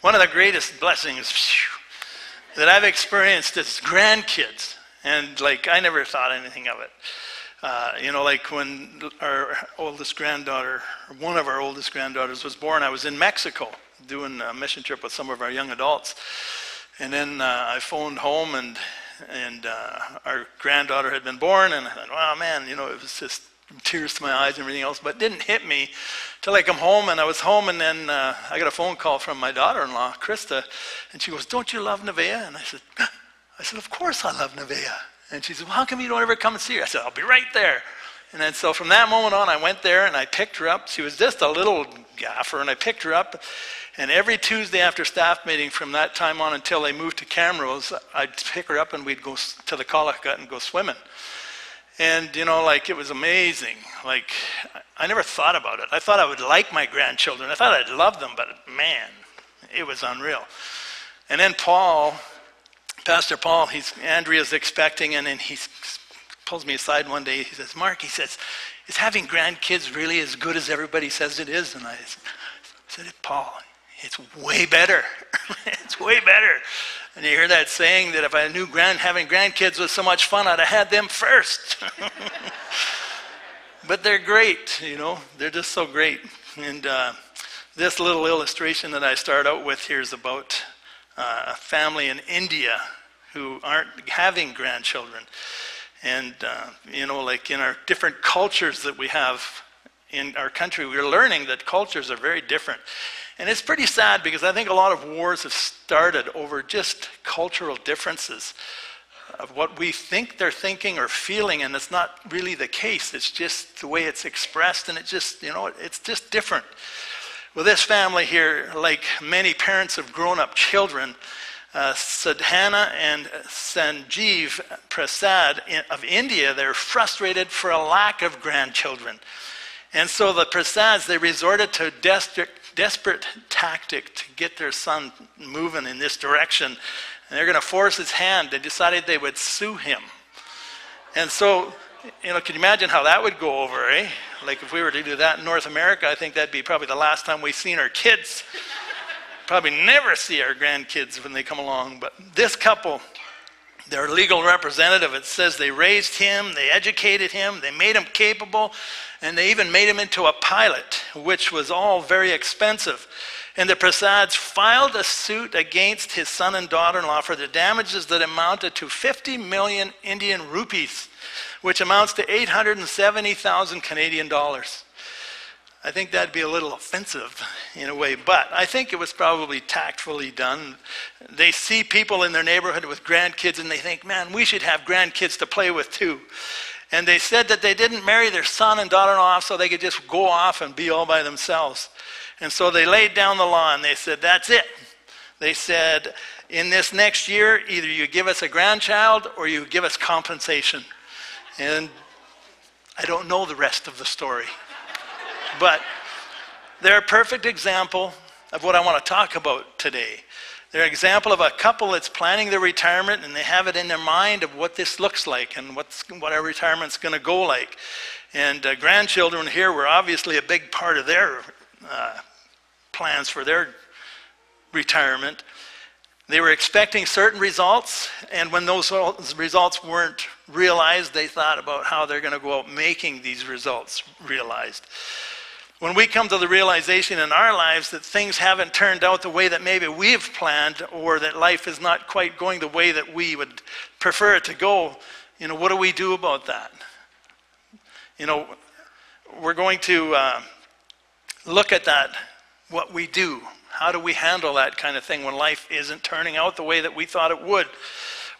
one of the greatest blessings phew, that I've experienced is grandkids. And like, I never thought anything of it. Uh, you know, like when our oldest granddaughter, one of our oldest granddaughters was born, I was in Mexico doing a mission trip with some of our young adults. And then uh, I phoned home and and uh, our granddaughter had been born, and I thought, wow, man, you know, it was just tears to my eyes and everything else, but it didn't hit me till I come home, and I was home, and then uh, I got a phone call from my daughter-in-law, Krista, and she goes, don't you love Nevaeh? And I said, I said, of course I love Nevaeh. And she said, well, how come you don't ever come and see her? I said, I'll be right there. And then so from that moment on, I went there and I picked her up. She was just a little gaffer, and I picked her up. And every Tuesday after staff meeting from that time on until they moved to Camrose, I'd pick her up and we'd go to the Collicutt and go swimming. And, you know, like, it was amazing. Like, I never thought about it. I thought I would like my grandchildren. I thought I'd love them, but man, it was unreal. And then Paul, Pastor Paul, he's, Andrea's expecting, and then he pulls me aside one day. He says, Mark, he says, is having grandkids really as good as everybody says it is? And I said, Paul, it's way better. it's way better. And you hear that saying that if I knew grand, having grandkids was so much fun, I'd have had them first. but they're great, you know. They're just so great. And uh, this little illustration that I start out with here is about uh, a family in India who aren't having grandchildren. And, uh, you know, like in our different cultures that we have in our country, we're learning that cultures are very different. And it's pretty sad because I think a lot of wars have started over just cultural differences of what we think they're thinking or feeling, and it's not really the case. It's just the way it's expressed, and it just, you know, it's just different. Well, this family here, like many parents of grown up children, uh, Sadhana and Sanjeev Prasad of India, they're frustrated for a lack of grandchildren. And so the Prasads, they resorted to desperate desperate tactic to get their son moving in this direction. And they're going to force his hand. They decided they would sue him. And so, you know, can you imagine how that would go over, eh? Like if we were to do that in North America, I think that'd be probably the last time we've seen our kids. probably never see our grandkids when they come along. But this couple, their legal representative, it says they raised him, they educated him, they made him capable, and they even made him into a pilot, which was all very expensive. And the Prasads filed a suit against his son and daughter in law for the damages that amounted to 50 million Indian rupees, which amounts to 870,000 Canadian dollars. I think that'd be a little offensive in a way, but I think it was probably tactfully done. They see people in their neighborhood with grandkids and they think, man, we should have grandkids to play with too. And they said that they didn't marry their son and daughter in law so they could just go off and be all by themselves. And so they laid down the law and they said, that's it. They said, in this next year, either you give us a grandchild or you give us compensation. And I don't know the rest of the story. But they're a perfect example of what I want to talk about today. They're an example of a couple that's planning their retirement and they have it in their mind of what this looks like and what's, what our retirement's going to go like. And uh, grandchildren here were obviously a big part of their uh, plans for their retirement. They were expecting certain results, and when those results weren't realized, they thought about how they're going to go out making these results realized. When we come to the realization in our lives that things haven't turned out the way that maybe we've planned, or that life is not quite going the way that we would prefer it to go, you know, what do we do about that? You know, we're going to uh, look at that, what we do. How do we handle that kind of thing when life isn't turning out the way that we thought it would?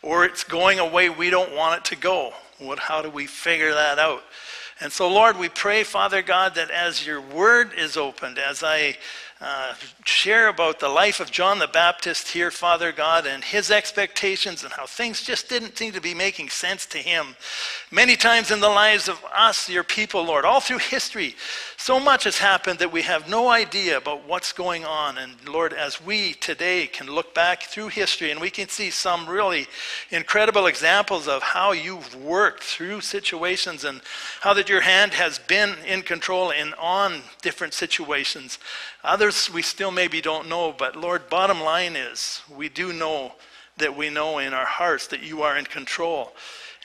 Or it's going a way we don't want it to go? What, how do we figure that out? And so, Lord, we pray, Father God, that as your word is opened, as I uh, share about the life of John the Baptist here, Father God, and his expectations and how things just didn't seem to be making sense to him. Many times in the lives of us, your people, Lord, all through history, so much has happened that we have no idea about what's going on. And Lord, as we today can look back through history and we can see some really incredible examples of how you've worked through situations and how that your hand has been in control and on different situations. Other others we still maybe don't know, but Lord, bottom line is we do know that we know in our hearts that you are in control.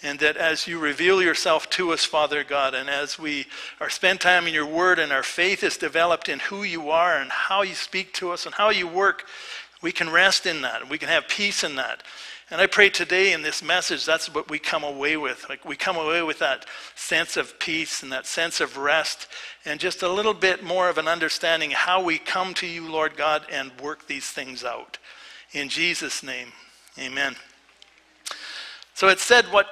And that as you reveal yourself to us, Father God, and as we are spend time in your word and our faith is developed in who you are and how you speak to us and how you work, we can rest in that. We can have peace in that. And I pray today in this message, that's what we come away with. Like we come away with that sense of peace and that sense of rest and just a little bit more of an understanding how we come to you, Lord God, and work these things out. In Jesus' name, amen. So it said what,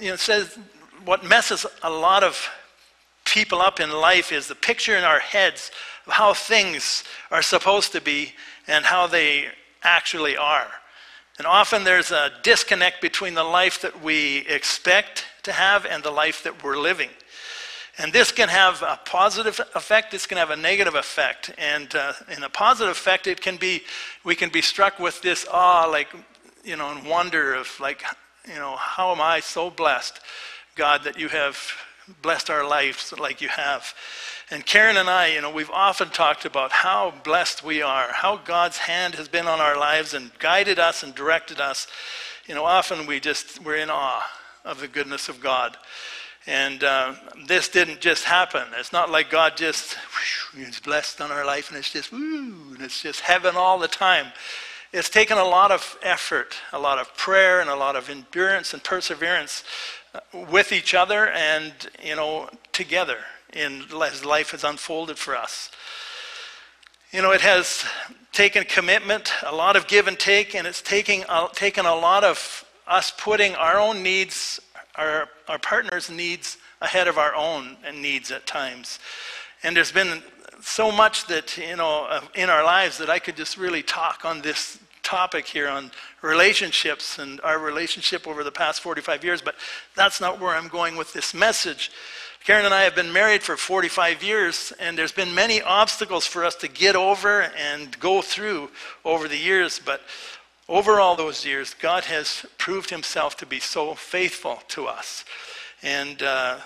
you know, says what messes a lot of people up in life is the picture in our heads of how things are supposed to be and how they actually are. And often there's a disconnect between the life that we expect to have and the life that we're living. And this can have a positive effect, this can have a negative effect. And uh, in a positive effect, it can be, we can be struck with this awe, like, you know, and wonder of, like, you know, how am I so blessed, God, that you have blessed our lives like you have. And Karen and I, you know, we've often talked about how blessed we are, how God's hand has been on our lives and guided us and directed us. You know, often we just, we're in awe of the goodness of God. And uh, this didn't just happen. It's not like God just, whew, He's blessed on our life and it's just, woo, and it's just heaven all the time. It's taken a lot of effort, a lot of prayer, and a lot of endurance and perseverance with each other and, you know, together in as life has unfolded for us. You know, it has taken commitment, a lot of give and take, and it's taking, uh, taken a lot of us putting our own needs, our, our partner's needs ahead of our own needs at times. And there's been so much that, you know, uh, in our lives that I could just really talk on this topic here on relationships and our relationship over the past 45 years, but that's not where I'm going with this message. Karen and I have been married for 45 years, and there's been many obstacles for us to get over and go through over the years. But over all those years, God has proved himself to be so faithful to us. And uh,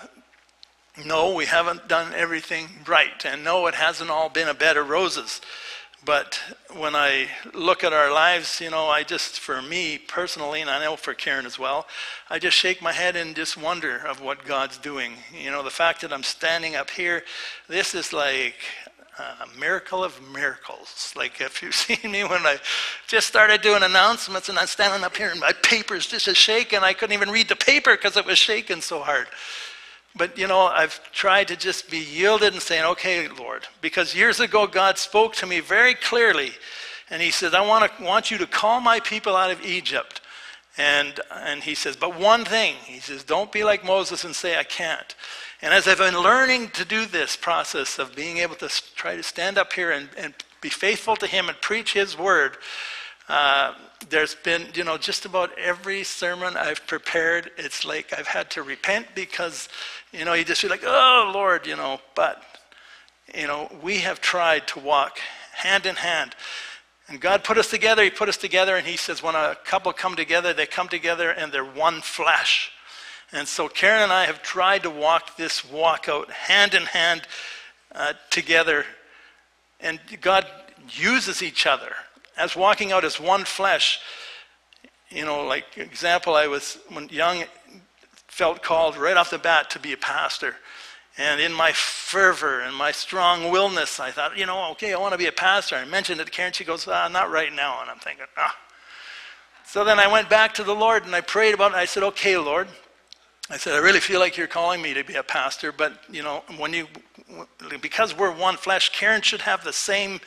no, we haven't done everything right. And no, it hasn't all been a bed of roses. But when I look at our lives, you know, I just, for me personally, and I know for Karen as well, I just shake my head and just wonder of what God's doing. You know, the fact that I'm standing up here, this is like a miracle of miracles. Like if you've seen me when I just started doing announcements and I'm standing up here and my paper's just a shaking, I couldn't even read the paper because it was shaking so hard. But you know, I've tried to just be yielded and saying, okay, Lord, because years ago God spoke to me very clearly, and He said, I want, to, want you to call my people out of Egypt. And, and He says, but one thing, He says, don't be like Moses and say, I can't. And as I've been learning to do this process of being able to try to stand up here and, and be faithful to Him and preach His word, uh, there's been, you know, just about every sermon I've prepared, it's like I've had to repent because, you know, you just feel like, oh, Lord, you know, but, you know, we have tried to walk hand in hand. And God put us together, He put us together, and He says, when a couple come together, they come together and they're one flesh. And so Karen and I have tried to walk this walk out hand in hand uh, together. And God uses each other as walking out as one flesh. You know, like example, I was when young, felt called right off the bat to be a pastor. And in my fervor and my strong willness, I thought, you know, okay, I want to be a pastor. I mentioned it to Karen. She goes, ah, not right now. And I'm thinking, ah. So then I went back to the Lord and I prayed about it. I said, okay, Lord. I said, I really feel like you're calling me to be a pastor, but, you know, when you, because we're one flesh, Karen should have the same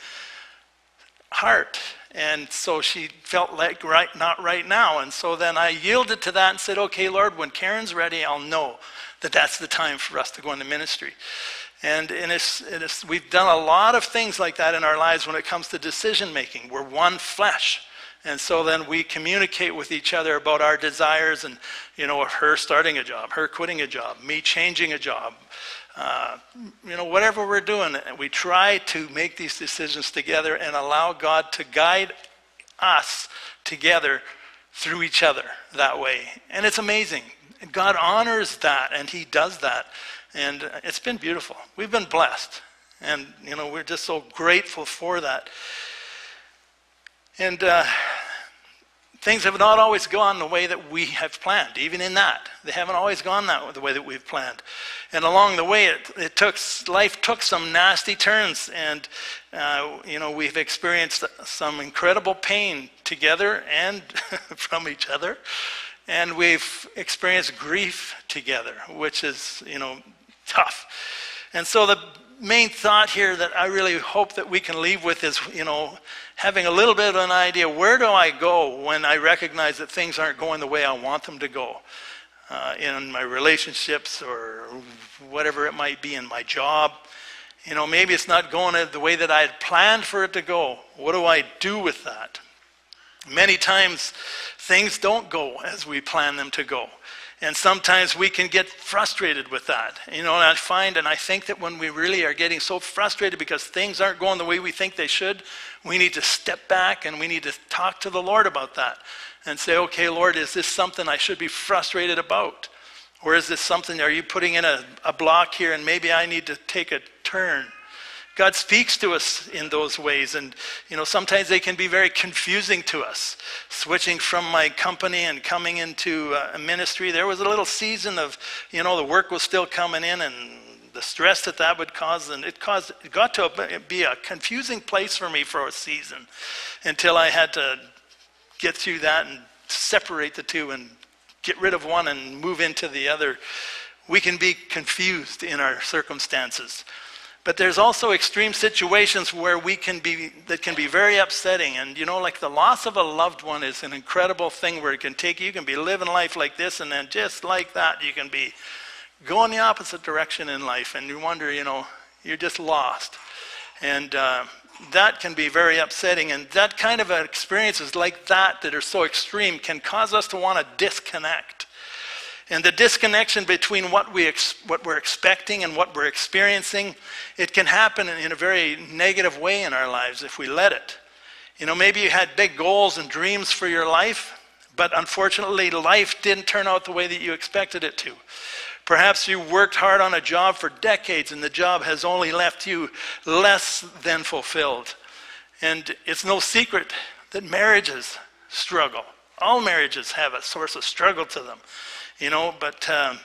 heart and so she felt like right, not right now. And so then I yielded to that and said, okay, Lord, when Karen's ready, I'll know that that's the time for us to go into ministry. And, and, it's, and it's, we've done a lot of things like that in our lives when it comes to decision making. We're one flesh. And so then we communicate with each other about our desires and, you know, her starting a job, her quitting a job, me changing a job, uh, you know, whatever we're doing, we try to make these decisions together and allow God to guide us together through each other that way. And it's amazing. God honors that and He does that. And it's been beautiful. We've been blessed. And, you know, we're just so grateful for that. And uh, things have not always gone the way that we have planned, even in that. They haven't always gone that the way that we've planned. And along the way, it, it took, life took some nasty turns. And, uh, you know, we've experienced some incredible pain together and from each other. And we've experienced grief together, which is, you know, tough. And so the main thought here that I really hope that we can leave with is, you know, having a little bit of an idea where do I go when I recognize that things aren't going the way I want them to go uh, in my relationships or whatever it might be in my job. You know, maybe it's not going the way that I had planned for it to go. What do I do with that? Many times things don't go as we plan them to go. And sometimes we can get frustrated with that. You know, and I find and I think that when we really are getting so frustrated because things aren't going the way we think they should, we need to step back and we need to talk to the Lord about that and say, okay, Lord, is this something I should be frustrated about? Or is this something, are you putting in a, a block here and maybe I need to take a turn? God speaks to us in those ways, and you know sometimes they can be very confusing to us. Switching from my company and coming into uh, a ministry, there was a little season of you know the work was still coming in, and the stress that that would cause, and it caused it got to be a confusing place for me for a season, until I had to get through that and separate the two and get rid of one and move into the other. We can be confused in our circumstances. But there's also extreme situations where we can be, that can be very upsetting. And you know, like the loss of a loved one is an incredible thing where it can take you, can be living life like this, and then just like that, you can be going the opposite direction in life. And you wonder, you know, you're just lost. And uh, that can be very upsetting. And that kind of experiences like that, that are so extreme, can cause us to want to disconnect and the disconnection between what, we what we're expecting and what we're experiencing, it can happen in a very negative way in our lives if we let it. You know, maybe you had big goals and dreams for your life, but unfortunately, life didn't turn out the way that you expected it to. Perhaps you worked hard on a job for decades and the job has only left you less than fulfilled. And it's no secret that marriages struggle. All marriages have a source of struggle to them you know, but um,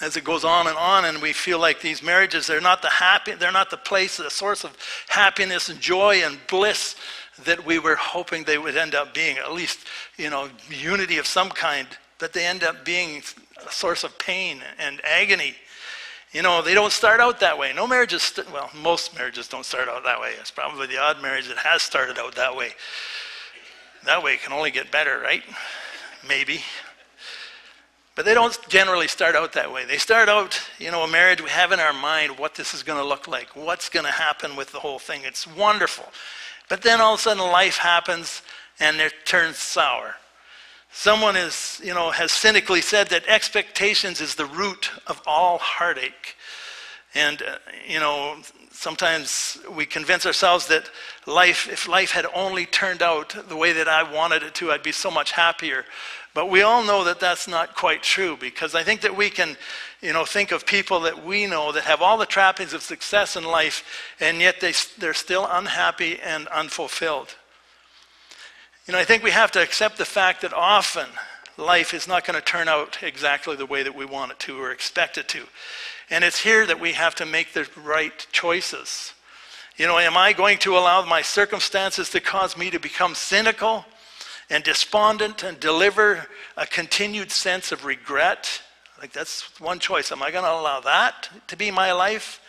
as it goes on and on, and we feel like these marriages, they're not the happy, they're not the place, the source of happiness and joy and bliss that we were hoping they would end up being. At least, you know, unity of some kind, but they end up being a source of pain and agony. You know, they don't start out that way. No marriages, st- well, most marriages don't start out that way. It's probably the odd marriage that has started out that way. That way can only get better, right? Maybe. But they don't generally start out that way. They start out, you know, a marriage, we have in our mind what this is going to look like, what's going to happen with the whole thing. It's wonderful. But then all of a sudden life happens and it turns sour. Someone is, you know, has cynically said that expectations is the root of all heartache. And, uh, you know, sometimes we convince ourselves that life, if life had only turned out the way that I wanted it to, I'd be so much happier. But we all know that that's not quite true because I think that we can, you know, think of people that we know that have all the trappings of success in life and yet they, they're still unhappy and unfulfilled. You know, I think we have to accept the fact that often life is not going to turn out exactly the way that we want it to or expect it to. And it's here that we have to make the right choices. You know, am I going to allow my circumstances to cause me to become cynical? and despondent and deliver a continued sense of regret. Like that's one choice. Am I going to allow that to be my life?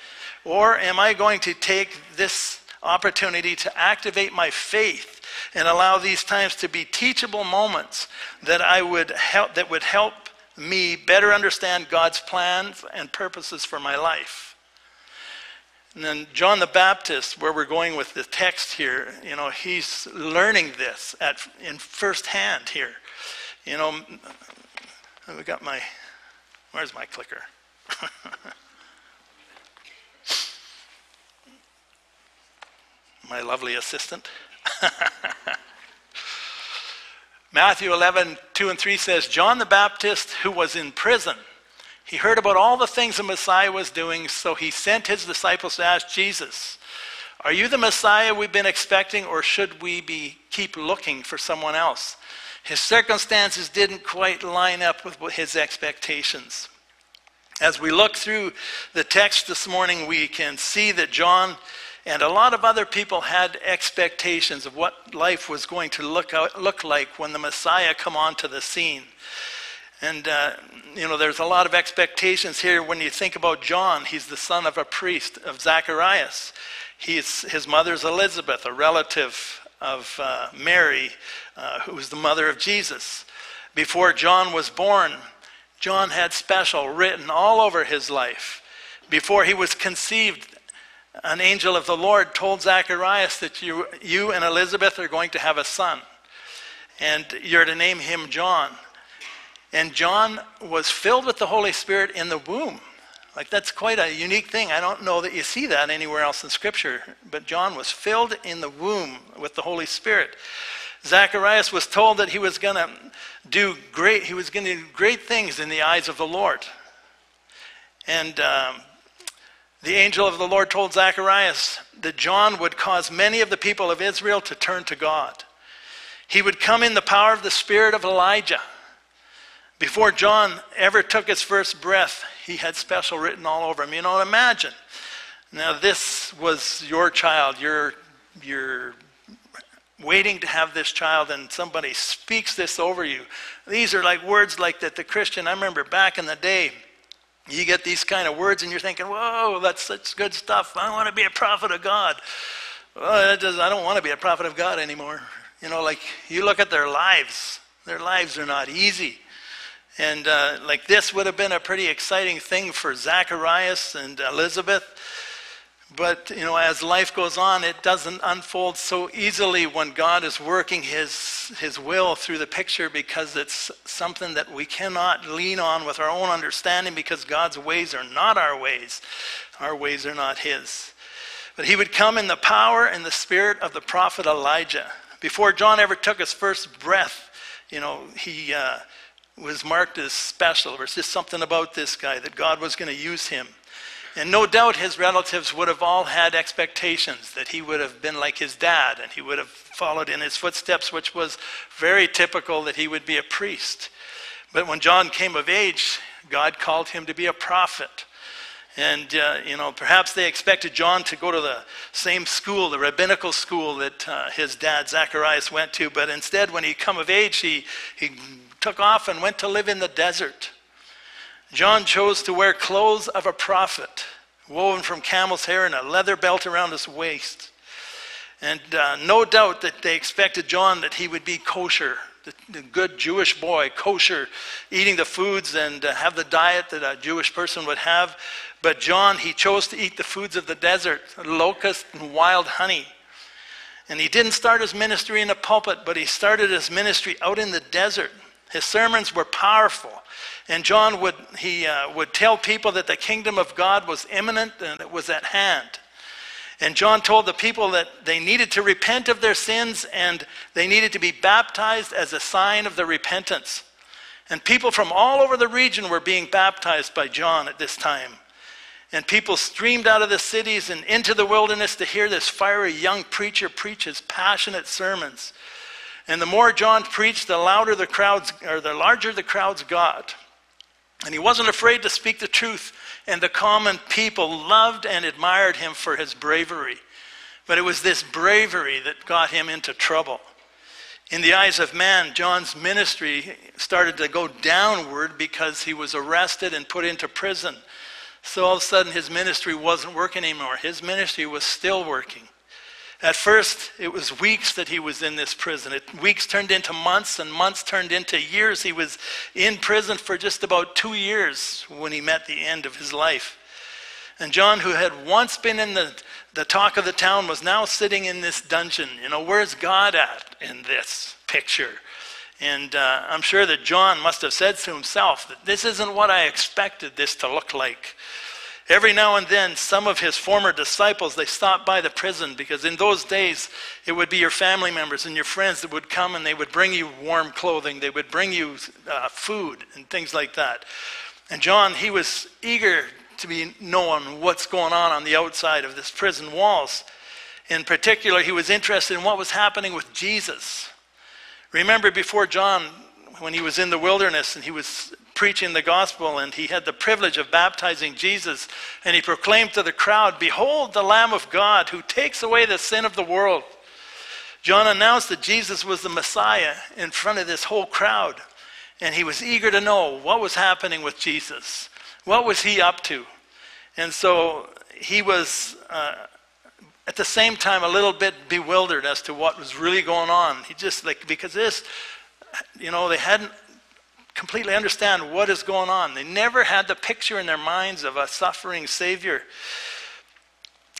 Or am I going to take this opportunity to activate my faith and allow these times to be teachable moments that I would help that would help me better understand God's plans and purposes for my life? And then John the Baptist, where we're going with the text here, you know, he's learning this at, in firsthand here. You know, we got my, where's my clicker? my lovely assistant. Matthew 11, 2 and 3 says, John the Baptist, who was in prison, He heard about all the things the Messiah was doing, so he sent his disciples to ask Jesus, Are you the Messiah we've been expecting, or should we be keep looking for someone else? His circumstances didn't quite line up with his expectations. As we look through the text this morning, we can see that John and a lot of other people had expectations of what life was going to look, out, look like when the Messiah come onto the scene. And, uh, you know, there's a lot of expectations here when you think about John. He's the son of a priest, of Zacharias. He's, his mother's Elizabeth, a relative of uh, Mary, uh, who was the mother of Jesus. Before John was born, John had special written all over his life. Before he was conceived, an angel of the Lord told Zacharias that you, you and Elizabeth are going to have a son, and you're to name him John. And John was filled with the Holy Spirit in the womb. Like, that's quite a unique thing. I don't know that you see that anywhere else in Scripture. But John was filled in the womb with the Holy Spirit. Zacharias was told that he was going to do great, he was going to do great things in the eyes of the Lord. And um, the angel of the Lord told Zacharias that John would cause many of the people of Israel to turn to God. He would come in the power of the spirit of Elijah. Before John ever took his first breath, he had special written all over him. You know, imagine. Now, this was your child. You're, you're waiting to have this child, and somebody speaks this over you. These are like words like that the Christian, I remember back in the day, you get these kind of words, and you're thinking, whoa, that's such good stuff. I want to be a prophet of God. Well, just, I don't want to be a prophet of God anymore. You know, like you look at their lives, their lives are not easy. And uh, like this would have been a pretty exciting thing for Zacharias and Elizabeth. But, you know, as life goes on, it doesn't unfold so easily when God is working his, his will through the picture because it's something that we cannot lean on with our own understanding because God's ways are not our ways. Our ways are not his. But he would come in the power and the spirit of the prophet Elijah. Before John ever took his first breath, you know, he... Uh, was marked as special. There was just something about this guy that God was going to use him. And no doubt his relatives would have all had expectations that he would have been like his dad and he would have followed in his footsteps, which was very typical that he would be a priest. But when John came of age, God called him to be a prophet. And, uh, you know, perhaps they expected John to go to the same school, the rabbinical school that uh, his dad Zacharias went to. But instead, when he come of age, he, he took off and went to live in the desert. John chose to wear clothes of a prophet, woven from camel's hair and a leather belt around his waist. And uh, no doubt that they expected John that he would be kosher, the, the good Jewish boy, kosher, eating the foods and uh, have the diet that a Jewish person would have. But John, he chose to eat the foods of the desert, locust and wild honey. And he didn't start his ministry in a pulpit, but he started his ministry out in the desert his sermons were powerful. And John would, he, uh, would tell people that the kingdom of God was imminent and it was at hand. And John told the people that they needed to repent of their sins and they needed to be baptized as a sign of their repentance. And people from all over the region were being baptized by John at this time. And people streamed out of the cities and into the wilderness to hear this fiery young preacher preach his passionate sermons. And the more John preached, the louder the crowds, or the larger the crowds got. And he wasn't afraid to speak the truth, and the common people loved and admired him for his bravery. But it was this bravery that got him into trouble. In the eyes of man, John's ministry started to go downward because he was arrested and put into prison. So all of a sudden, his ministry wasn't working anymore. His ministry was still working. At first, it was weeks that he was in this prison. It, weeks turned into months, and months turned into years. He was in prison for just about two years when he met the end of his life. And John, who had once been in the, the talk of the town, was now sitting in this dungeon. You know, where's God at in this picture? And uh, I'm sure that John must have said to himself that this isn't what I expected this to look like. Every now and then, some of his former disciples, they stopped by the prison because in those days, it would be your family members and your friends that would come and they would bring you warm clothing. They would bring you uh, food and things like that. And John, he was eager to be knowing what's going on on the outside of this prison walls. In particular, he was interested in what was happening with Jesus. Remember before John, when he was in the wilderness and he was preaching the gospel and he had the privilege of baptizing Jesus, and he proclaimed to the crowd, Behold the Lamb of God who takes away the sin of the world. John announced that Jesus was the Messiah in front of this whole crowd, and he was eager to know what was happening with Jesus. What was he up to? And so he was uh, at the same time a little bit bewildered as to what was really going on. He just like because this, you know, they hadn't completely understand what is going on. They never had the picture in their minds of a suffering Savior.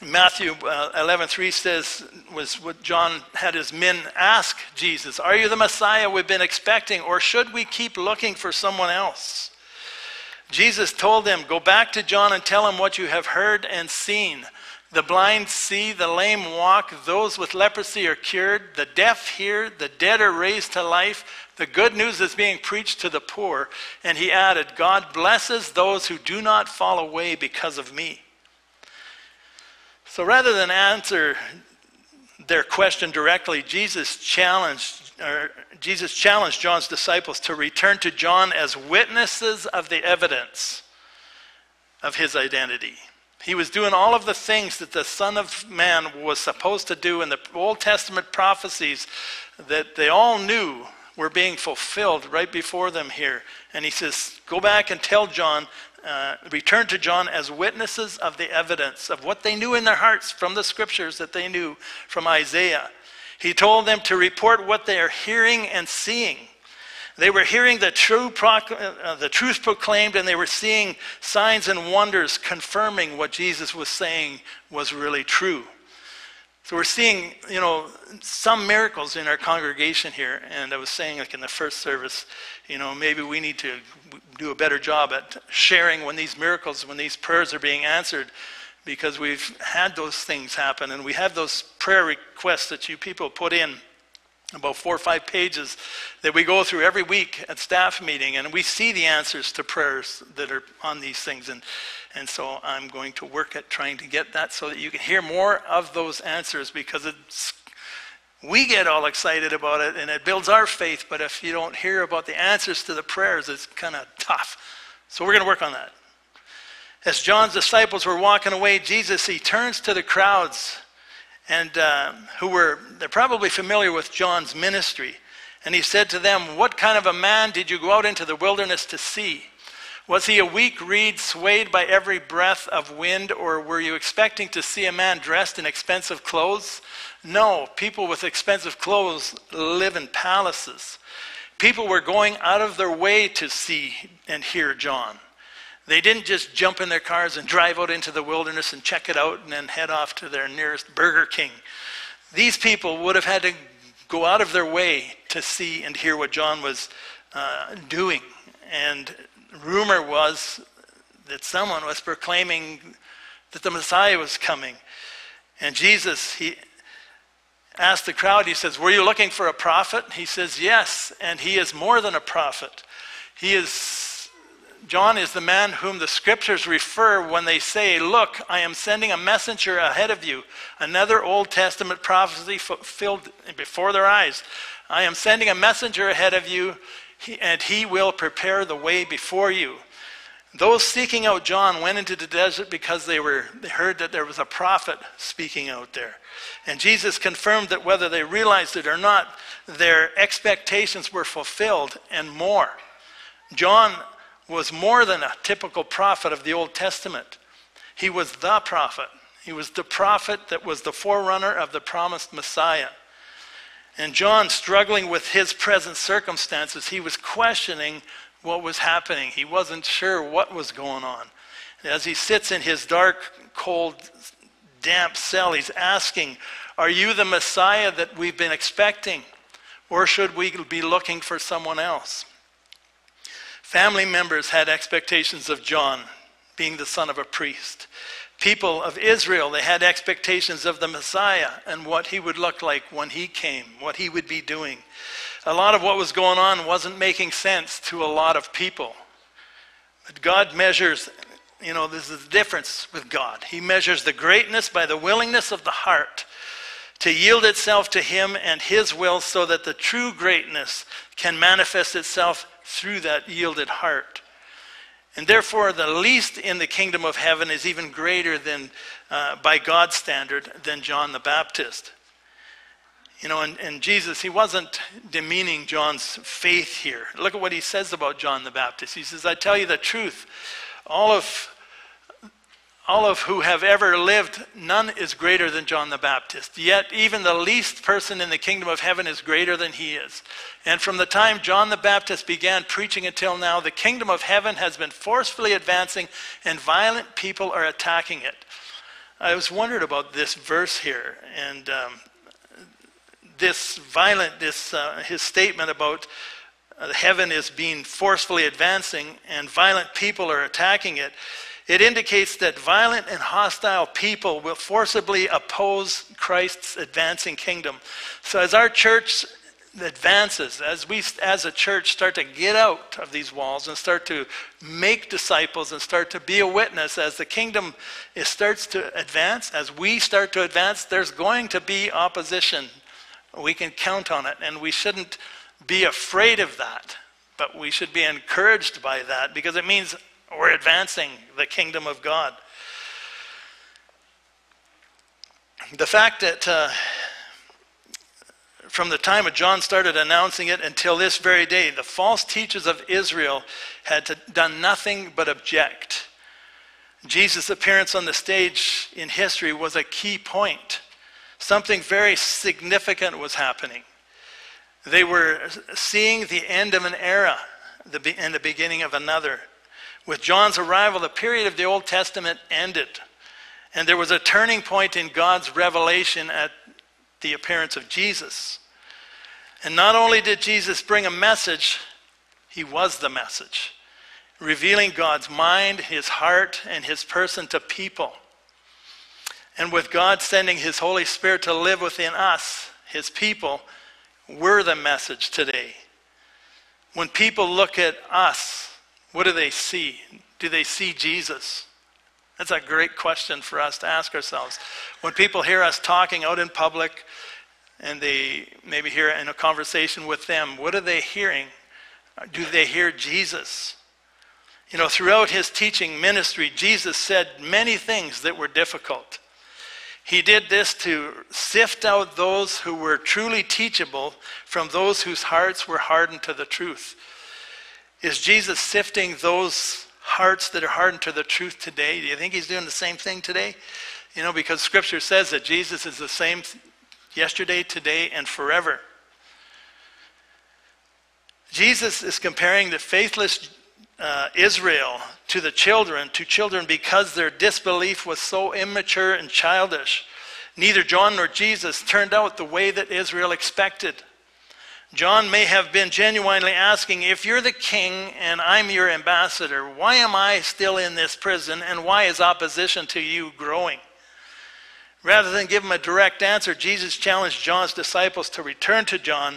Matthew uh, 11:3 says was what John had his men ask Jesus, "Are you the Messiah we've been expecting, or should we keep looking for someone else?" Jesus told them, "Go back to John and tell him what you have heard and seen. The blind see, the lame walk, those with leprosy are cured, the deaf hear, the dead are raised to life. The good news is being preached to the poor." And he added, "God blesses those who do not fall away because of me." So rather than answer their question directly, Jesus challenged, or Jesus challenged John's disciples to return to John as witnesses of the evidence of his identity. He was doing all of the things that the Son of Man was supposed to do in the Old Testament prophecies that they all knew were being fulfilled right before them here. And he says, Go back and tell John uh, returned to John as witnesses of the evidence of what they knew in their hearts from the scriptures that they knew from Isaiah. He told them to report what they are hearing and seeing. They were hearing the, true uh, the truth proclaimed, and they were seeing signs and wonders confirming what Jesus was saying was really true. So we're seeing, you know, some miracles in our congregation here. And I was saying, like in the first service, you know, maybe we need to do a better job at sharing when these miracles, when these prayers are being answered, because we've had those things happen, and we have those prayer requests that you people put in about four or five pages that we go through every week at staff meeting, and we see the answers to prayers that are on these things. And and so I'm going to work at trying to get that so that you can hear more of those answers because it's, we get all excited about it and it builds our faith. But if you don't hear about the answers to the prayers, it's kind of tough. So we're going to work on that. As John's disciples were walking away, Jesus, he turns to the crowds and uh, who were, they're probably familiar with John's ministry. And he said to them, What kind of a man did you go out into the wilderness to see? Was he a weak reed swayed by every breath of wind, or were you expecting to see a man dressed in expensive clothes? No, people with expensive clothes live in palaces. People were going out of their way to see and hear John. They didn't just jump in their cars and drive out into the wilderness and check it out and then head off to their nearest Burger King. These people would have had to go out of their way to see and hear what John was uh, doing. And rumor was that someone was proclaiming that the Messiah was coming. And Jesus, he asked the crowd, he says, Were you looking for a prophet? He says, Yes, and he is more than a prophet. He is, John is the man whom the scriptures refer when they say, Look, I am sending a messenger ahead of you, another Old Testament prophecy fulfilled before their eyes. I am sending a messenger ahead of you and he will prepare the way before you. Those seeking out John went into the desert because they, were, they heard that there was a prophet speaking out there. And Jesus confirmed that whether they realized it or not, their expectations were fulfilled and more. John was more than a typical prophet of the Old Testament. He was the prophet. He was the prophet that was the forerunner of the promised Messiah. And John, struggling with his present circumstances, he was questioning what was happening. He wasn't sure what was going on. As he sits in his dark, cold, damp cell, he's asking, Are you the Messiah that we've been expecting? Or should we be looking for someone else? Family members had expectations of John being the son of a priest people of Israel, they had expectations of the Messiah and what he would look like when he came, what he would be doing. A lot of what was going on wasn't making sense to a lot of people. But God measures, you know, this is the difference with God. He measures the greatness by the willingness of the heart to yield itself to Him and His will so that the true greatness can manifest itself through that yielded heart. And therefore, the least in the kingdom of heaven is even greater than, uh, by God's standard, than John the Baptist. You know, and, and Jesus, he wasn't demeaning John's faith here. Look at what he says about John the Baptist. He says, I tell you the truth. All of all of who have ever lived, none is greater than John the Baptist. Yet, even the least person in the kingdom of heaven is greater than he is. And from the time John the Baptist began preaching until now, the kingdom of heaven has been forcefully advancing, and violent people are attacking it. I was wondered about this verse here, and um, this violent, this uh, his statement about uh, heaven is being forcefully advancing, and violent people are attacking it. It indicates that violent and hostile people will forcibly oppose Christ's advancing kingdom. So, as our church advances, as we as a church start to get out of these walls and start to make disciples and start to be a witness, as the kingdom starts to advance, as we start to advance, there's going to be opposition. We can count on it, and we shouldn't be afraid of that, but we should be encouraged by that because it means we're advancing the kingdom of God. The fact that uh, from the time of John started announcing it until this very day, the false teachers of Israel had to, done nothing but object. Jesus' appearance on the stage in history was a key point. Something very significant was happening. They were seeing the end of an era and the beginning of another. With John's arrival, the period of the Old Testament ended, and there was a turning point in God's revelation at the appearance of Jesus. And not only did Jesus bring a message, he was the message, revealing God's mind, his heart, and his person to people. And with God sending his Holy Spirit to live within us, his people, we're the message today. When people look at us, what do they see? Do they see Jesus? That's a great question for us to ask ourselves. When people hear us talking out in public and they maybe hear in a conversation with them, what are they hearing? Do they hear Jesus? You know, throughout his teaching ministry, Jesus said many things that were difficult. He did this to sift out those who were truly teachable from those whose hearts were hardened to the truth. Is Jesus sifting those hearts that are hardened to the truth today? Do you think he's doing the same thing today? You know, because scripture says that Jesus is the same yesterday, today, and forever. Jesus is comparing the faithless uh, Israel to the children, to children because their disbelief was so immature and childish. Neither John nor Jesus turned out the way that Israel expected. John may have been genuinely asking, If you're the king and I'm your ambassador, why am I still in this prison and why is opposition to you growing? Rather than give him a direct answer, Jesus challenged John's disciples to return to John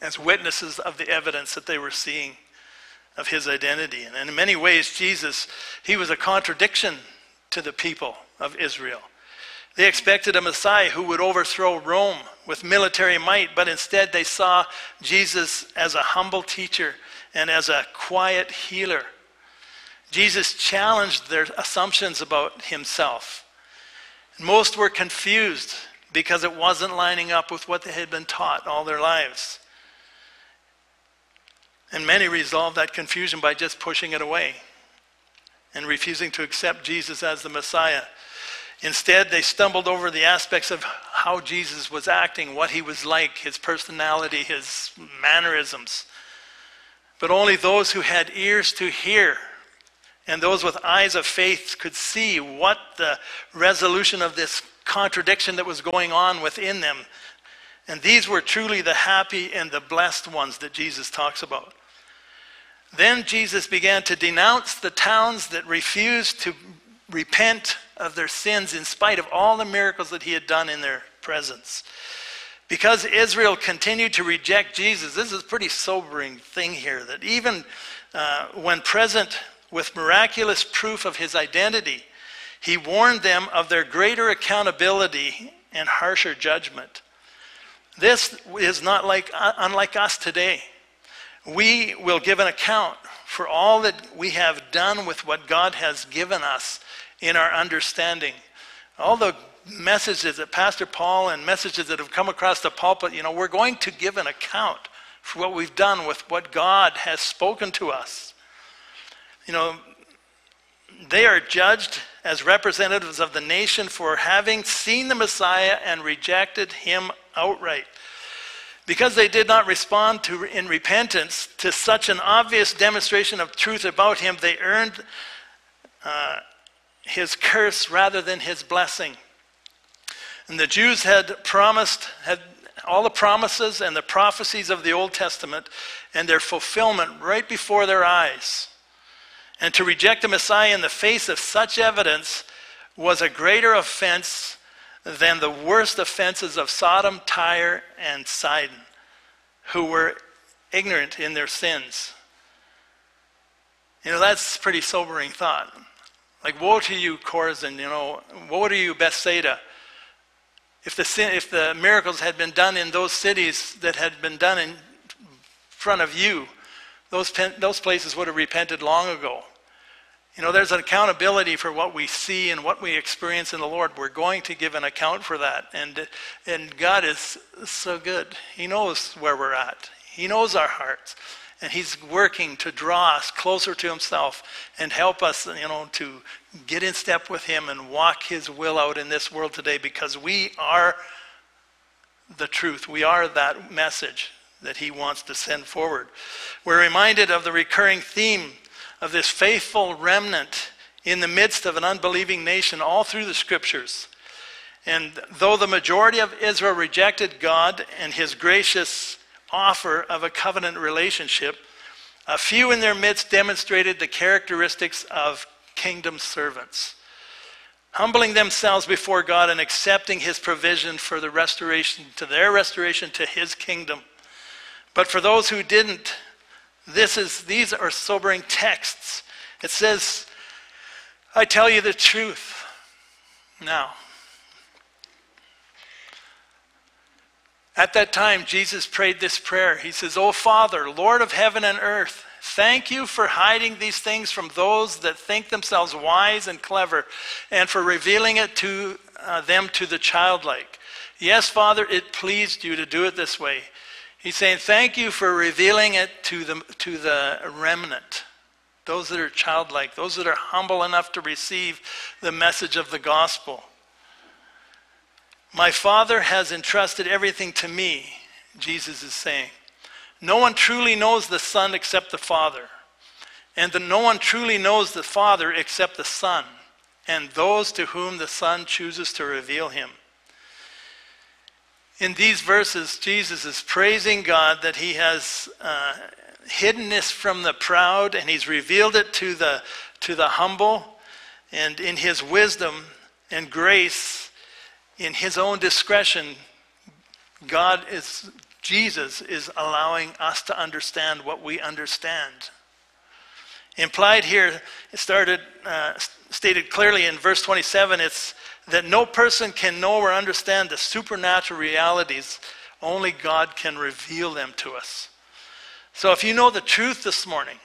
as witnesses of the evidence that they were seeing of his identity. And in many ways, Jesus, he was a contradiction to the people of Israel. They expected a Messiah who would overthrow Rome with military might, but instead they saw Jesus as a humble teacher and as a quiet healer. Jesus challenged their assumptions about himself. Most were confused because it wasn't lining up with what they had been taught all their lives. And many resolved that confusion by just pushing it away and refusing to accept Jesus as the Messiah. Instead, they stumbled over the aspects of how Jesus was acting, what he was like, his personality, his mannerisms. But only those who had ears to hear and those with eyes of faith could see what the resolution of this contradiction that was going on within them. And these were truly the happy and the blessed ones that Jesus talks about. Then Jesus began to denounce the towns that refused to repent of their sins in spite of all the miracles that he had done in their presence. Because Israel continued to reject Jesus, this is a pretty sobering thing here that even uh, when present with miraculous proof of his identity. He warned them of their greater accountability and harsher judgment. This is not like, uh, unlike us today. We will give an account for all that we have done with what God has given us in our understanding. All the messages that Pastor Paul and messages that have come across the pulpit, you know, we're going to give an account for what we've done with what God has spoken to us. You know, they are judged as representatives of the nation for having seen the Messiah and rejected him outright. Because they did not respond to, in repentance to such an obvious demonstration of truth about him, they earned uh, his curse rather than his blessing. And the Jews had promised, had all the promises and the prophecies of the Old Testament and their fulfillment right before their eyes. And to reject the Messiah in the face of such evidence was a greater offense than the worst offenses of Sodom, Tyre, and Sidon, who were ignorant in their sins. You know, that's pretty sobering thought. Like, woe to you, Chorazin, you know, woe to you, Bethsaida. If the, sin, if the miracles had been done in those cities that had been done in front of you, those, those places would have repented long ago. You know, there's an accountability for what we see and what we experience in the Lord. We're going to give an account for that. And, and God is so good. He knows where we're at, He knows our hearts. And He's working to draw us closer to Himself and help us, you know, to get in step with Him and walk His will out in this world today because we are the truth. We are that message that He wants to send forward. We're reminded of the recurring theme of this faithful remnant in the midst of an unbelieving nation all through the scriptures. And though the majority of Israel rejected God and his gracious offer of a covenant relationship, a few in their midst demonstrated the characteristics of kingdom servants, humbling themselves before God and accepting his provision for the restoration, to their restoration to his kingdom. But for those who didn't, this is, these are sobering texts. It says, I tell you the truth. Now, at that time, Jesus prayed this prayer. He says, O Father, Lord of heaven and earth, thank you for hiding these things from those that think themselves wise and clever, and for revealing it to uh, them to the childlike. Yes, Father, it pleased you to do it this way. He's saying, Thank you for revealing it to the, to the remnant, those that are childlike, those that are humble enough to receive the message of the gospel. My Father has entrusted everything to me, Jesus is saying. No one truly knows the Son except the Father, and the, no one truly knows the Father except the Son, and those to whom the Son chooses to reveal him in these verses, Jesus is praising God that he has uh, hidden this from the proud and he's revealed it to the, to the humble. And in his wisdom and grace, in his own discretion, God is, Jesus is allowing us to understand what we understand. Implied here, it started, uh, stated clearly in verse 27, it's that no person can know or understand the supernatural realities. Only God can reveal them to us. So if you know the truth this morning,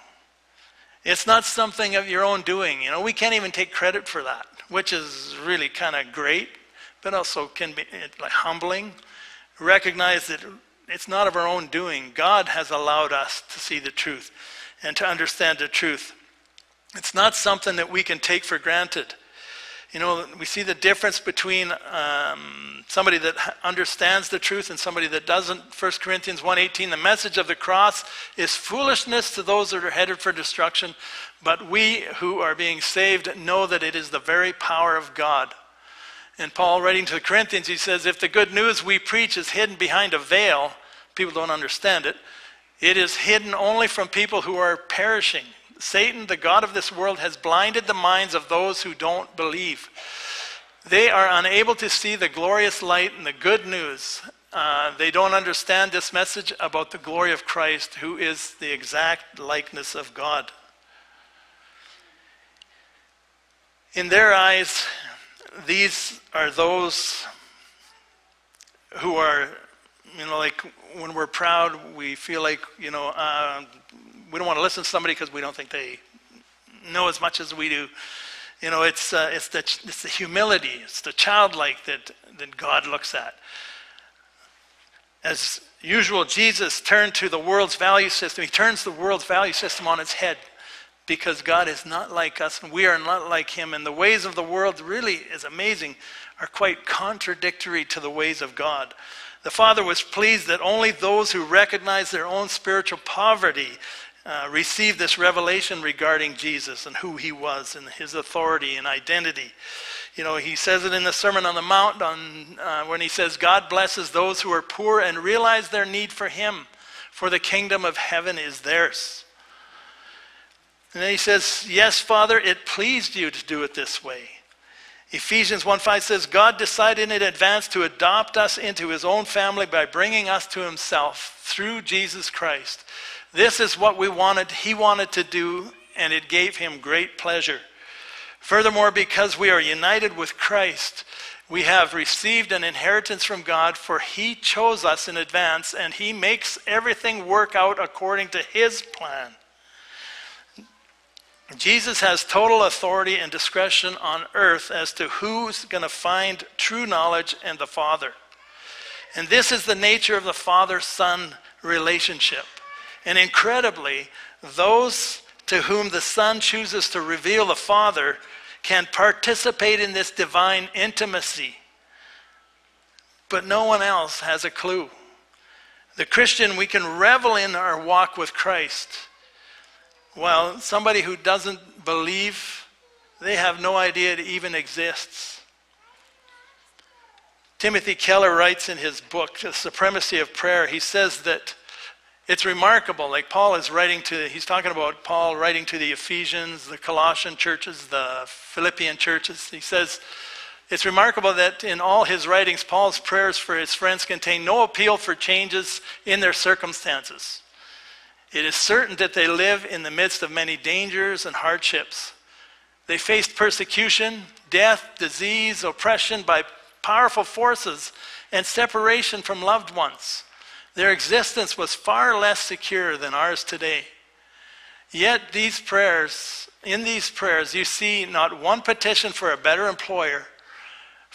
it's not something of your own doing. You know, we can't even take credit for that, which is really kind of great, but also can be like humbling. Recognize that it's not of our own doing. God has allowed us to see the truth and to understand the truth. It's not something that we can take for granted. You know, we see the difference between um, somebody that understands the truth and somebody that doesn't. 1 Corinthians 1.18, the message of the cross is foolishness to those that are headed for destruction, but we who are being saved know that it is the very power of God. And Paul, writing to the Corinthians, he says, if the good news we preach is hidden behind a veil, people don't understand it, it is hidden only from people who are perishing. Satan, the God of this world, has blinded the minds of those who don't believe. They are unable to see the glorious light and the good news. Uh, they don't understand this message about the glory of Christ, who is the exact likeness of God. In their eyes, these are those who are, you know, like when we're proud, we feel like, you know, uh, we don't want to listen to somebody because we don't think they know as much as we do. You know, it's, uh, it's, the, it's the humility, it's the childlike that, that God looks at. As usual, Jesus turned to the world's value system. He turns the world's value system on its head because God is not like us and we are not like him. And the ways of the world really is amazing, are quite contradictory to the ways of God. The Father was pleased that only those who recognize their own spiritual poverty uh, received this revelation regarding Jesus and who he was and his authority and identity. You know, he says it in the Sermon on the Mount on, uh, when he says, God blesses those who are poor and realize their need for him, for the kingdom of heaven is theirs. And then he says, Yes, Father, it pleased you to do it this way. Ephesians 1:5 says, God decided in advance to adopt us into his own family by bringing us to himself through Jesus Christ. This is what we wanted, he wanted to do, and it gave him great pleasure. Furthermore, because we are united with Christ, we have received an inheritance from God, for He chose us in advance, and He makes everything work out according to His plan. Jesus has total authority and discretion on earth as to who's going to find true knowledge and the Father. And this is the nature of the Father Son relationship. And incredibly, those to whom the Son chooses to reveal the Father can participate in this divine intimacy. But no one else has a clue. The Christian, we can revel in our walk with Christ. While somebody who doesn't believe, they have no idea it even exists. Timothy Keller writes in his book, The Supremacy of Prayer, he says that it's remarkable. Like Paul is writing to, he's talking about Paul writing to the Ephesians, the Colossian churches, the Philippian churches. He says, it's remarkable that in all his writings, Paul's prayers for his friends contain no appeal for changes in their circumstances. It is certain that they live in the midst of many dangers and hardships. They faced persecution, death, disease, oppression by powerful forces, and separation from loved ones. Their existence was far less secure than ours today. Yet these prayers, in these prayers, you see not one petition for a better employer,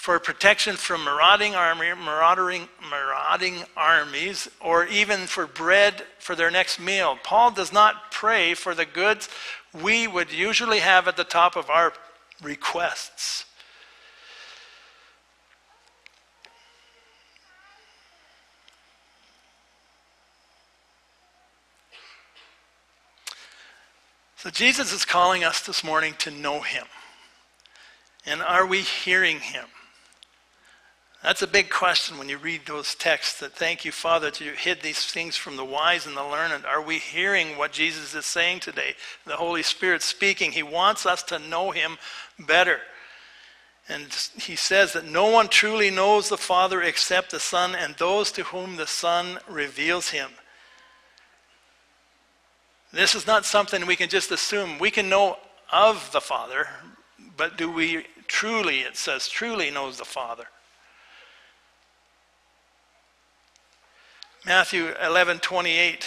for protection from marauding, army, marauding, marauding armies, or even for bread for their next meal. Paul does not pray for the goods we would usually have at the top of our requests. So Jesus is calling us this morning to know him. And are we hearing him? That's a big question when you read those texts that thank you, Father, that you hid these things from the wise and the learned. Are we hearing what Jesus is saying today? The Holy Spirit speaking. He wants us to know him better. And he says that no one truly knows the Father except the Son and those to whom the Son reveals him. This is not something we can just assume. We can know of the Father, but do we truly, it says, truly knows the Father? Matthew 11, 28,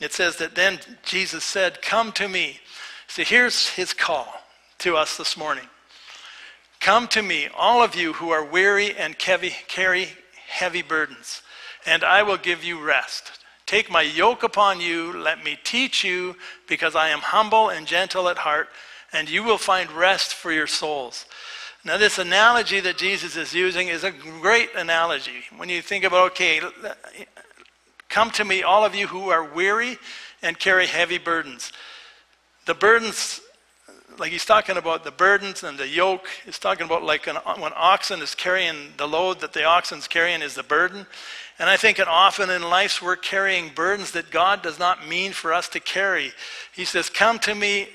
it says that then Jesus said, Come to me. So here's his call to us this morning. Come to me, all of you who are weary and carry heavy burdens, and I will give you rest. Take my yoke upon you, let me teach you, because I am humble and gentle at heart, and you will find rest for your souls. Now, this analogy that Jesus is using is a great analogy. When you think about, okay, come to me, all of you who are weary and carry heavy burdens. The burdens, like he's talking about the burdens and the yoke, he's talking about like an, when oxen is carrying the load that the oxen's carrying is the burden. And I think that often in life we're carrying burdens that God does not mean for us to carry. He says, Come to me,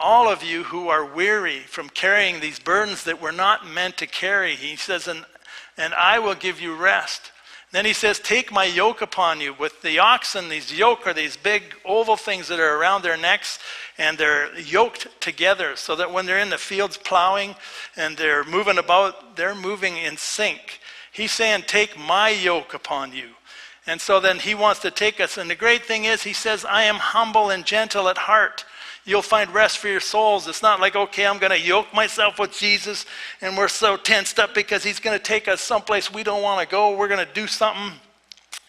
all of you who are weary from carrying these burdens that we're not meant to carry. He says, And, and I will give you rest. Then he says, Take my yoke upon you. With the oxen, these yoke are these big oval things that are around their necks, and they're yoked together so that when they're in the fields plowing and they're moving about, they're moving in sync. He's saying, Take my yoke upon you. And so then he wants to take us. And the great thing is, he says, I am humble and gentle at heart. You'll find rest for your souls. It's not like, okay, I'm going to yoke myself with Jesus and we're so tensed up because he's going to take us someplace we don't want to go. We're going to do something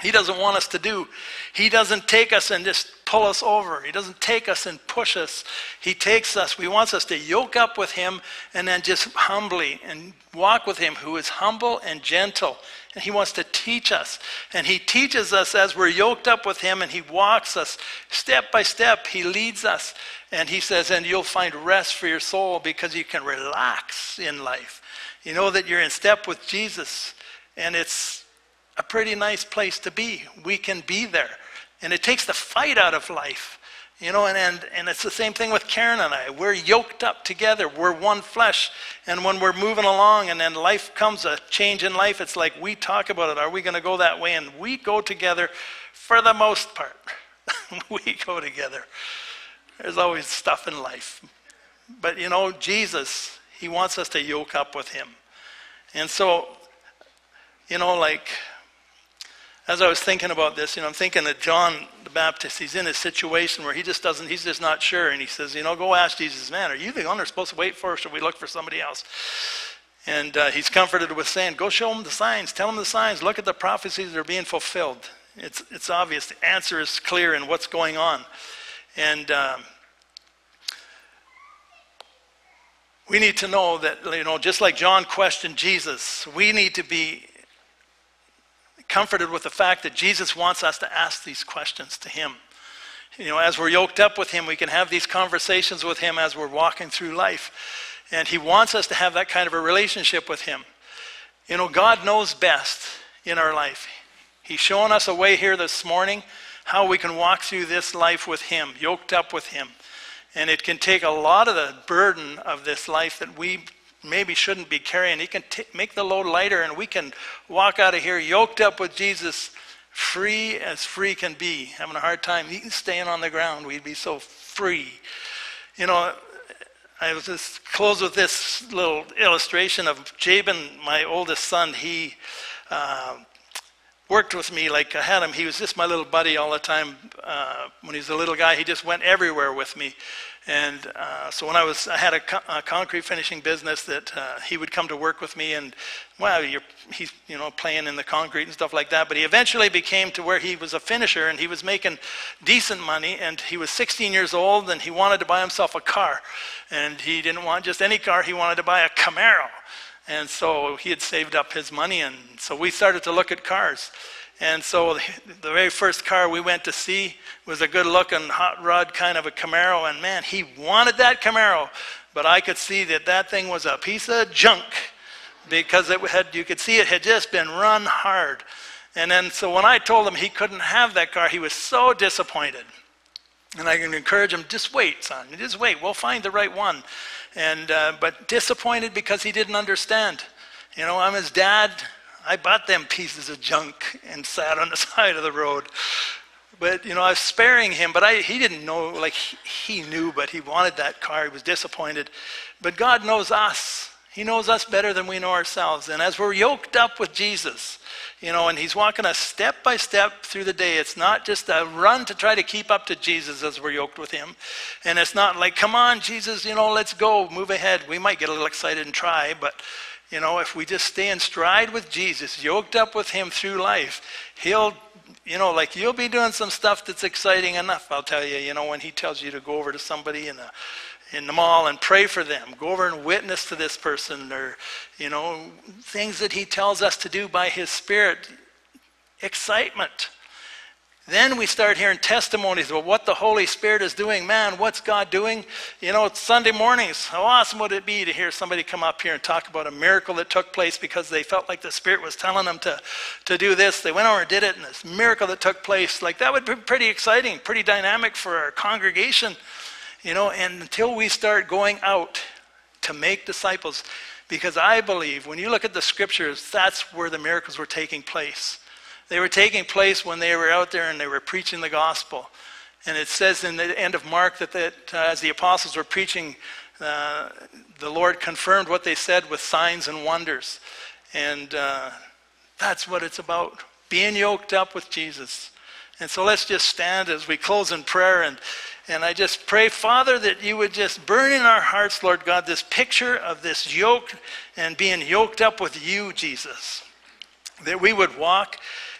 he doesn't want us to do. He doesn't take us and just pull us over. He doesn't take us and push us. He takes us, he wants us to yoke up with him and then just humbly and walk with him who is humble and gentle and He wants to teach us. And He teaches us as we're yoked up with Him, and He walks us step by step. He leads us. And He says, and you'll find rest for your soul because you can relax in life. You know that you're in step with Jesus, and it's a pretty nice place to be. We can be there. And it takes the fight out of life. You know, and, and, and it's the same thing with Karen and I. We're yoked up together. We're one flesh. And when we're moving along and then life comes, a change in life, it's like we talk about it. Are we going to go that way? And we go together for the most part. we go together. There's always stuff in life. But you know, Jesus, he wants us to yoke up with him. And so, you know, like as I was thinking about this, you know, I'm thinking that John the Baptist, he's in a situation where he just doesn't, he's just not sure. And he says, you know, go ask Jesus, man, are you the one they're supposed to wait for, or should we look for somebody else? And uh, he's comforted with saying, go show them the signs, tell them the signs, look at the prophecies that are being fulfilled. It's, it's obvious. The answer is clear in what's going on. And um, we need to know that, you know, just like John questioned Jesus, we need to be comforted with the fact that Jesus wants us to ask these questions to him. You know, as we're yoked up with him, we can have these conversations with him as we're walking through life. And he wants us to have that kind of a relationship with him. You know, God knows best in our life. He's showing us a way here this morning how we can walk through this life with him, yoked up with him. And it can take a lot of the burden of this life that we maybe shouldn't be carrying. He can t- make the load lighter, and we can walk out of here yoked up with Jesus, free as free can be. Having a hard time even staying on the ground, we'd be so free. You know, I was just close with this little illustration of Jabin, my oldest son. He uh, worked with me like I had him. He was just my little buddy all the time. Uh, when he was a little guy, he just went everywhere with me. And uh, so when I was, I had a, co- a concrete finishing business that uh, he would come to work with me, and well, he's you know playing in the concrete and stuff like that. But he eventually became to where he was a finisher, and he was making decent money. And he was 16 years old, and he wanted to buy himself a car, and he didn't want just any car. He wanted to buy a Camaro, and so he had saved up his money, and so we started to look at cars. And so the very first car we went to see was a good looking hot rod kind of a Camaro. And man, he wanted that Camaro. But I could see that that thing was a piece of junk because it had, you could see it had just been run hard. And then, so when I told him he couldn't have that car, he was so disappointed. And I can encourage him, just wait, son. Just wait. We'll find the right one. And, uh, but disappointed because he didn't understand. You know, I'm his dad. I bought them pieces of junk and sat on the side of the road. But, you know, I was sparing him, but I, he didn't know, like, he, he knew, but he wanted that car. He was disappointed. But God knows us. He knows us better than we know ourselves. And as we're yoked up with Jesus, you know, and he's walking us step by step through the day. It's not just a run to try to keep up to Jesus as we're yoked with him. And it's not like, come on, Jesus, you know, let's go, move ahead. We might get a little excited and try, but you know, if we just stay in stride with Jesus, yoked up with him through life, he'll, you know, like you'll be doing some stuff that's exciting enough, I'll tell you, you know, when he tells you to go over to somebody in the, in the mall and pray for them, go over and witness to this person, or, you know, things that he tells us to do by his Spirit. Excitement. Then we start hearing testimonies about what the Holy Spirit is doing. Man, what's God doing? You know, it's Sunday mornings. How awesome would it be to hear somebody come up here and talk about a miracle that took place because they felt like the Spirit was telling them to, to do this? They went over and did it, and this miracle that took place. Like, that would be pretty exciting, pretty dynamic for our congregation. You know, and until we start going out to make disciples, because I believe when you look at the scriptures, that's where the miracles were taking place. They were taking place when they were out there and they were preaching the gospel. And it says in the end of Mark that, that uh, as the apostles were preaching, uh, the Lord confirmed what they said with signs and wonders. And uh, that's what it's about being yoked up with Jesus. And so let's just stand as we close in prayer. And, and I just pray, Father, that you would just burn in our hearts, Lord God, this picture of this yoke and being yoked up with you, Jesus. That we would walk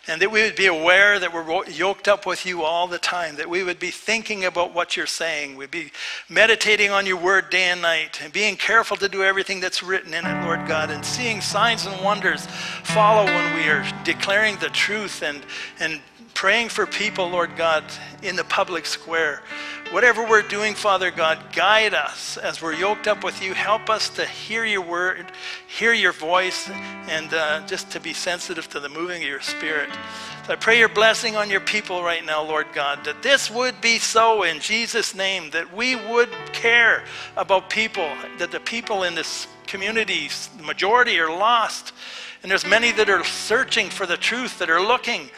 and that we would be aware that we're yoked up with you all the time, that we would be thinking about what you're saying, we'd be meditating on your word day and night, and being careful to do everything that's written in it, Lord God, and seeing signs and wonders follow when we are declaring the truth and, and praying for people, Lord God, in the public square. Whatever we're doing, Father God, guide us as we're yoked up with you. Help us to hear your word, hear your voice, and uh, just to be sensitive to the moving of your spirit. So I pray your blessing on your people right now, Lord God, that this would be so in Jesus' name, that we would care about people, that the people in this community, the majority are lost. And there's many that are searching for the truth, that are looking,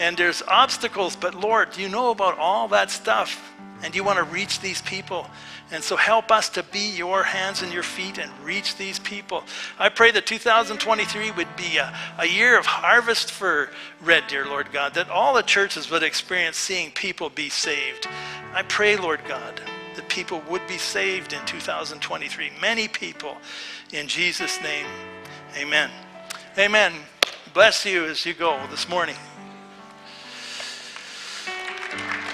and there's obstacles. But Lord, you know about all that stuff and you want to reach these people. And so help us to be your hands and your feet and reach these people. I pray that 2023 would be a, a year of harvest for Red Deer, Lord God, that all the churches would experience seeing people be saved. I pray, Lord God, that people would be saved in 2023. Many people in Jesus' name. Amen. Amen. Bless you as you go this morning. Thank you.